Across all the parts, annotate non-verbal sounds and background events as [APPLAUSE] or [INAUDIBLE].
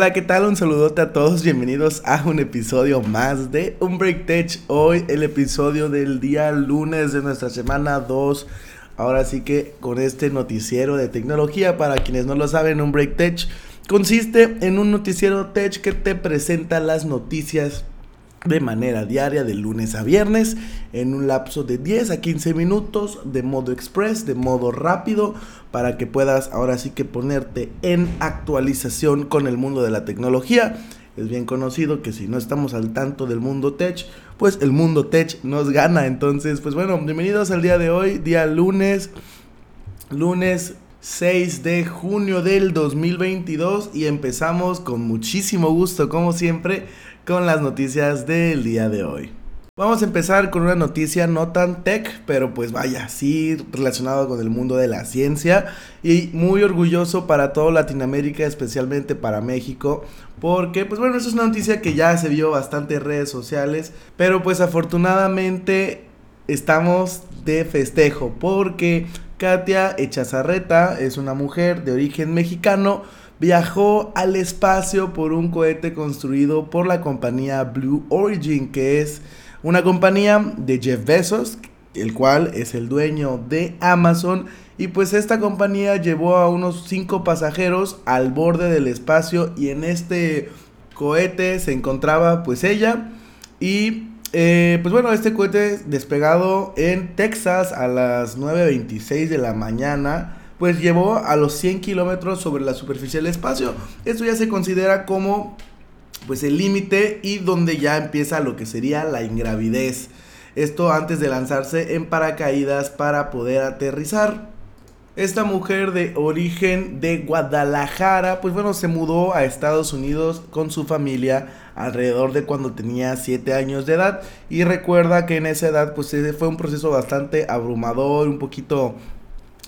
Hola, ¿qué tal? Un saludote a todos, bienvenidos a un episodio más de Un Break Tech. Hoy el episodio del día lunes de nuestra semana 2. Ahora sí que con este noticiero de tecnología, para quienes no lo saben, Un Break Tech consiste en un noticiero tech que te presenta las noticias de manera diaria de lunes a viernes en un lapso de 10 a 15 minutos de modo express, de modo rápido, para que puedas ahora sí que ponerte en actualización con el mundo de la tecnología. Es bien conocido que si no estamos al tanto del mundo tech, pues el mundo tech nos gana. Entonces, pues bueno, bienvenidos al día de hoy, día lunes, lunes 6 de junio del 2022 y empezamos con muchísimo gusto, como siempre, con las noticias del día de hoy. Vamos a empezar con una noticia no tan tech, pero pues vaya, sí relacionado con el mundo de la ciencia y muy orgulloso para toda Latinoamérica, especialmente para México, porque pues bueno, eso es una noticia que ya se vio bastante en redes sociales, pero pues afortunadamente estamos de festejo porque Katia Echazarreta es una mujer de origen mexicano viajó al espacio por un cohete construido por la compañía Blue Origin, que es una compañía de Jeff Bezos, el cual es el dueño de Amazon. Y pues esta compañía llevó a unos 5 pasajeros al borde del espacio y en este cohete se encontraba pues ella y eh, pues bueno, este cohete despegado en Texas a las 9.26 de la mañana pues llevó a los 100 kilómetros sobre la superficie del espacio. Esto ya se considera como pues el límite y donde ya empieza lo que sería la ingravidez. Esto antes de lanzarse en paracaídas para poder aterrizar. Esta mujer de origen de Guadalajara, pues bueno, se mudó a Estados Unidos con su familia alrededor de cuando tenía 7 años de edad. Y recuerda que en esa edad, pues fue un proceso bastante abrumador, un poquito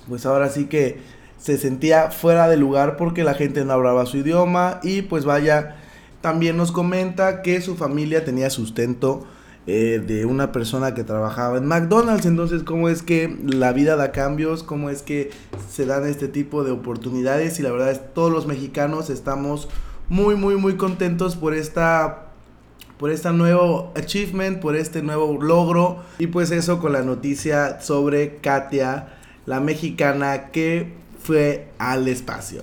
pues ahora sí que se sentía fuera de lugar porque la gente no hablaba su idioma y pues vaya, también nos comenta que su familia tenía sustento eh, de una persona que trabajaba en McDonald's, entonces cómo es que la vida da cambios, cómo es que se dan este tipo de oportunidades y la verdad es todos los mexicanos estamos muy muy muy contentos por esta por este nuevo achievement, por este nuevo logro. Y pues eso con la noticia sobre Katia la mexicana que fue al espacio.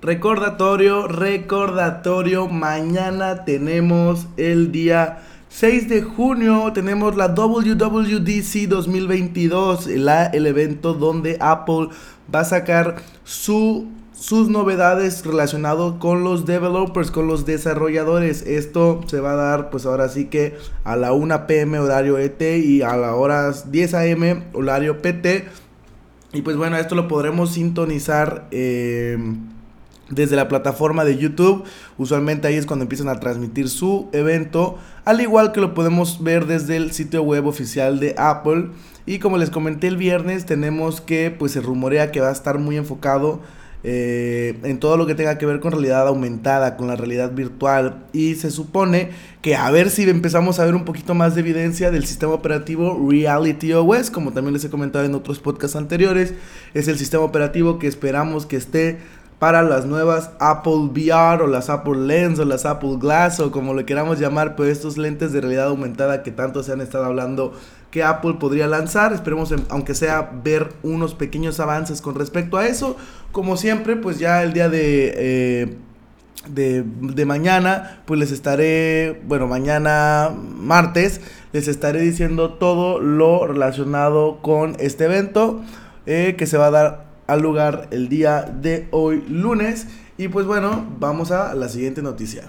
Recordatorio, recordatorio, mañana tenemos el día 6 de junio, tenemos la WWDC 2022, el evento donde Apple va a sacar su, sus novedades relacionadas con los developers, con los desarrolladores. Esto se va a dar pues ahora sí que a la 1 pm horario ET y a las horas 10 am horario PT y pues bueno, esto lo podremos sintonizar eh, desde la plataforma de YouTube. Usualmente ahí es cuando empiezan a transmitir su evento. Al igual que lo podemos ver desde el sitio web oficial de Apple. Y como les comenté el viernes, tenemos que pues se rumorea que va a estar muy enfocado eh, en todo lo que tenga que ver con realidad aumentada, con la realidad virtual. Y se supone que a ver si empezamos a ver un poquito más de evidencia del sistema operativo Reality OS, como también les he comentado en otros podcasts anteriores. Es el sistema operativo que esperamos que esté para las nuevas Apple VR o las Apple Lens o las Apple Glass o como lo queramos llamar, pues estos lentes de realidad aumentada que tanto se han estado hablando que Apple podría lanzar. Esperemos, aunque sea, ver unos pequeños avances con respecto a eso. Como siempre, pues ya el día de... Eh, de, de, mañana, pues les estaré, bueno, mañana martes, les estaré diciendo todo lo relacionado con este evento eh, que se va a dar al lugar el día de hoy lunes. Y pues bueno, vamos a la siguiente noticia.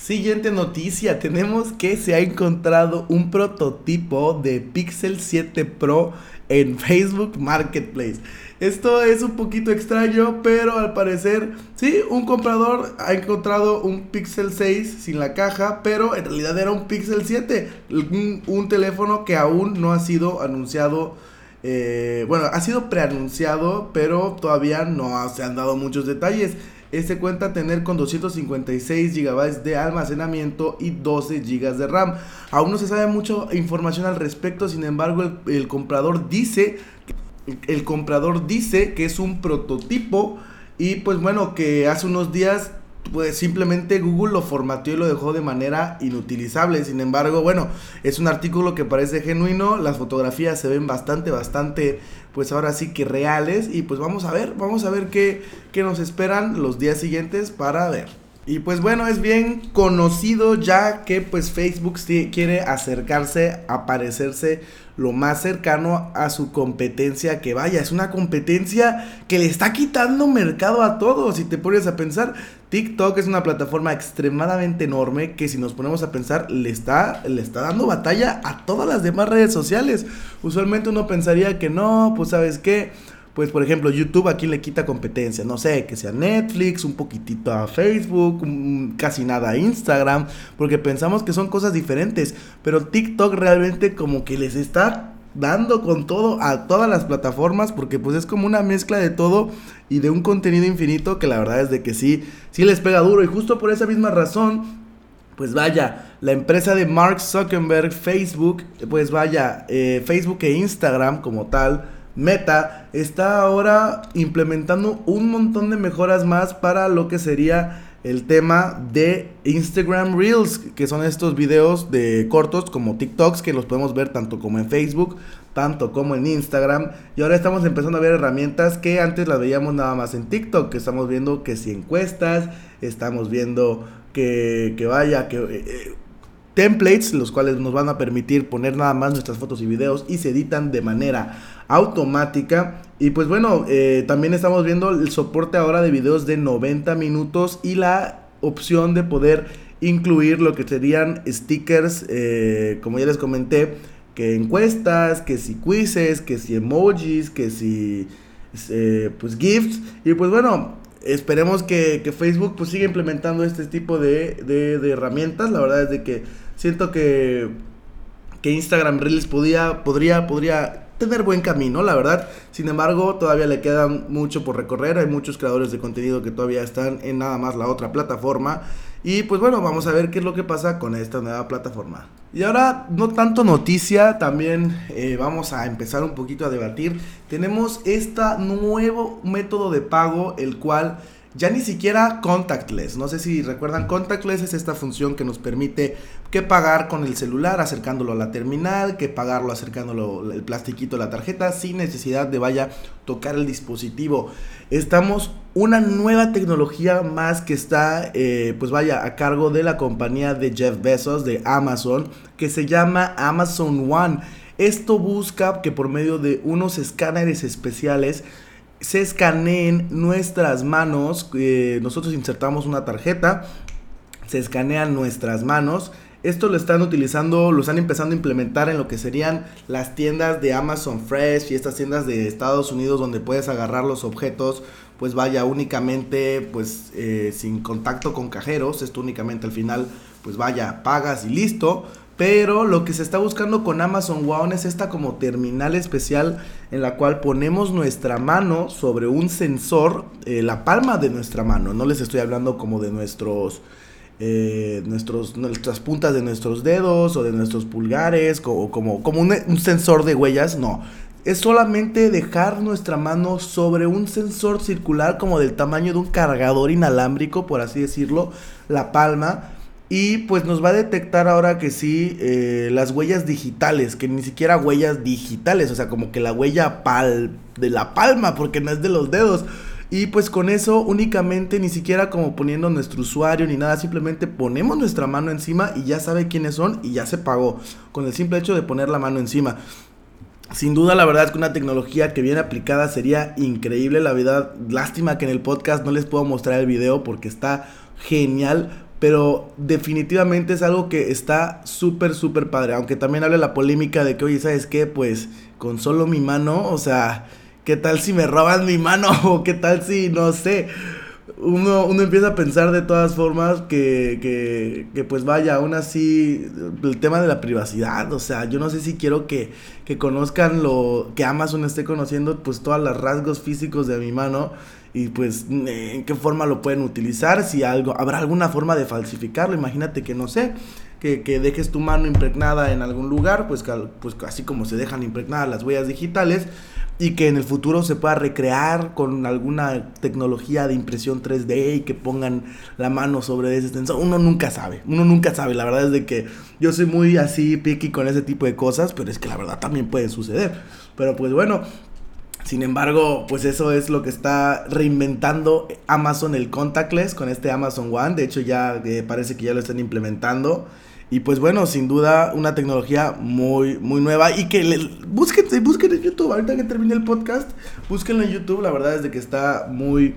Siguiente noticia, tenemos que se ha encontrado un prototipo de Pixel 7 Pro en Facebook Marketplace. Esto es un poquito extraño, pero al parecer, sí, un comprador ha encontrado un Pixel 6 sin la caja, pero en realidad era un Pixel 7, un, teléfono que aún no ha sido anunciado. Eh, bueno, ha sido preanunciado, pero todavía no se han dado muchos detalles. Este cuenta tener con 256 GB de almacenamiento y 12 GB de RAM. Aún no se sabe mucha información al respecto, sin embargo el, comprador dice el comprador dice que es un prototipo y pues bueno que hace unos días pues simplemente Google lo formateó y lo dejó de manera inutilizable. Sin embargo, bueno, es un artículo que parece genuino, las fotografías se ven bastante, bastante, pues ahora sí que reales y pues vamos a ver, vamos a ver qué, qué nos esperan los días siguientes para ver. Y pues bueno, es bien conocido ya que pues Facebook quiere acercarse a parecerse lo más cercano a su competencia que vaya. Es una competencia que le está quitando mercado a todos. Si te pones a pensar, TikTok es una plataforma extremadamente enorme que si nos ponemos a pensar le está, le está dando batalla a todas las demás redes sociales. Usualmente uno pensaría que no, pues sabes qué pues por ejemplo YouTube aquí le quita competencia, no sé, que sea Netflix, un poquitito a Facebook, casi nada a Instagram, porque pensamos que son cosas diferentes, pero TikTok realmente como que les está dando con todo a todas las plataformas porque pues es como una mezcla de todo y de un contenido infinito que la verdad es de que sí, sí les pega duro. Y justo por esa misma razón pues vaya, la empresa de Mark Zuckerberg, Facebook, pues vaya, eh, Facebook e Instagram como tal, Meta está ahora implementando un montón de mejoras más para lo que sería el tema de Instagram Reels, que son estos videos de cortos como TikToks que los podemos ver tanto como en Facebook, tanto como en Instagram. Y ahora estamos empezando a ver herramientas que antes las veíamos nada más en TikTok, que estamos viendo que si encuestas, estamos viendo que, que vaya, que... Eh, eh, templates, los cuales nos van a permitir poner nada más nuestras fotos y videos y se editan de manera automática. Y pues bueno, eh, también estamos viendo el soporte ahora de videos de 90 minutos y la opción de poder incluir lo que serían stickers, eh, como ya les comenté, que encuestas, que si quizzes, que si emojis, que si eh, pues gifts. Y pues bueno, esperemos que, Facebook pues siga implementando este tipo de, de, herramientas. La verdad es de que siento que, que Instagram Reels podía, podría, podría tener buen camino, la verdad. Sin embargo, todavía le quedan mucho por recorrer. Hay muchos creadores de contenido que todavía están en nada más la otra plataforma. Y pues bueno, vamos a ver qué es lo que pasa con esta nueva plataforma. Y ahora, no tanto noticia, también eh, vamos a empezar un poquito a debatir. Tenemos este nuevo método de pago, el cual ya ni siquiera contactless. No sé si recuerdan, contactless es esta función que nos permite que pagar con el celular acercándolo a la terminal, que pagarlo acercándolo el plastiquito a la tarjeta sin necesidad de vaya tocar el dispositivo. Estamos una nueva tecnología más que está eh, pues vaya a cargo de la compañía de Jeff Bezos de Amazon que se llama Amazon One. Esto busca que por medio de unos escáneres especiales se escaneen nuestras manos. Eh, nosotros insertamos una tarjeta, se escanean nuestras manos. Esto lo están utilizando, lo están empezando a implementar en lo que serían las tiendas de Amazon Fresh y estas tiendas de Estados Unidos donde puedes agarrar los objetos, pues vaya únicamente, pues eh, sin contacto con cajeros. Esto únicamente al final, pues vaya, pagas y listo. Pero lo que se está buscando con Amazon One es esta como terminal especial en la cual ponemos nuestra mano sobre un sensor, eh, la palma de nuestra mano. No les estoy hablando como de nuestros, eh, nuestros, nuestras puntas de nuestros dedos o de nuestros pulgares, como, como, un sensor de huellas, no. Es solamente dejar nuestra mano sobre un sensor circular como del tamaño de un cargador inalámbrico, por así decirlo, la palma y pues nos va a detectar ahora que sí eh, las huellas digitales, que ni siquiera huellas digitales, o sea, como que la huella pal de la palma, porque no es de los dedos. Y pues con eso únicamente ni siquiera como poniendo nuestro usuario ni nada, simplemente ponemos nuestra mano encima y ya sabe quiénes son y ya se pagó. Con el simple hecho de poner la mano encima. Sin duda, la verdad es que una tecnología que bien aplicada sería increíble. La verdad, lástima que en el podcast no les puedo mostrar el video porque está genial pero definitivamente es algo que está súper, súper padre. Aunque también habla la polémica de que, oye, ¿sabes qué? Pues con solo mi mano, o sea, ¿qué tal si me roban mi mano? [LAUGHS] O qué tal si, no sé. Uno, uno empieza a pensar de todas formas que, que, que, pues vaya, aún así, el tema de la privacidad, o sea, yo no sé si quiero que, que conozcan lo que Amazon esté conociendo, pues todos los rasgos físicos de mi mano y pues en qué forma lo pueden utilizar, si algo, habrá alguna forma de falsificarlo, imagínate que no sé, que, que dejes tu mano impregnada en algún lugar, pues, pues así como se dejan impregnadas las huellas digitales, y que en el futuro se pueda recrear con alguna tecnología de impresión 3D y que pongan la mano sobre ese sensor. Uno nunca sabe, uno nunca sabe. La verdad es de que yo soy muy así picky con ese tipo de cosas, pero es que la verdad también puede suceder. Pero pues bueno, sin embargo, pues eso es lo que está reinventando Amazon el contactless con este Amazon One. De hecho, ya eh, parece que ya lo están implementando. Y pues bueno, sin duda una tecnología muy, muy nueva y que le, busquen, en YouTube, ahorita que termine el podcast, búsquenlo en YouTube, la verdad es de que está muy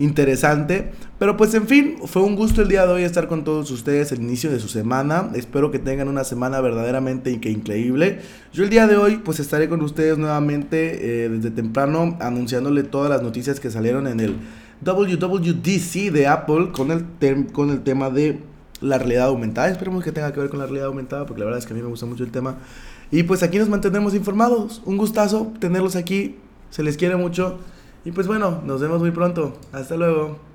interesante. Pero pues en fin, fue un gusto el día de hoy estar con todos ustedes el inicio de su semana. Espero que tengan una semana verdaderamente increíble. Yo el día de hoy pues estaré con ustedes nuevamente eh, desde temprano anunciándole todas las noticias que salieron en el WWDC de Apple con el, con el tema de la realidad aumentada. Esperemos que tenga que ver con la realidad aumentada, porque la verdad es que a mí me gusta mucho el tema. Y pues aquí nos mantenemos informados. Un gustazo tenerlos aquí. Se les quiere mucho. Y pues bueno, nos vemos muy pronto. Hasta luego.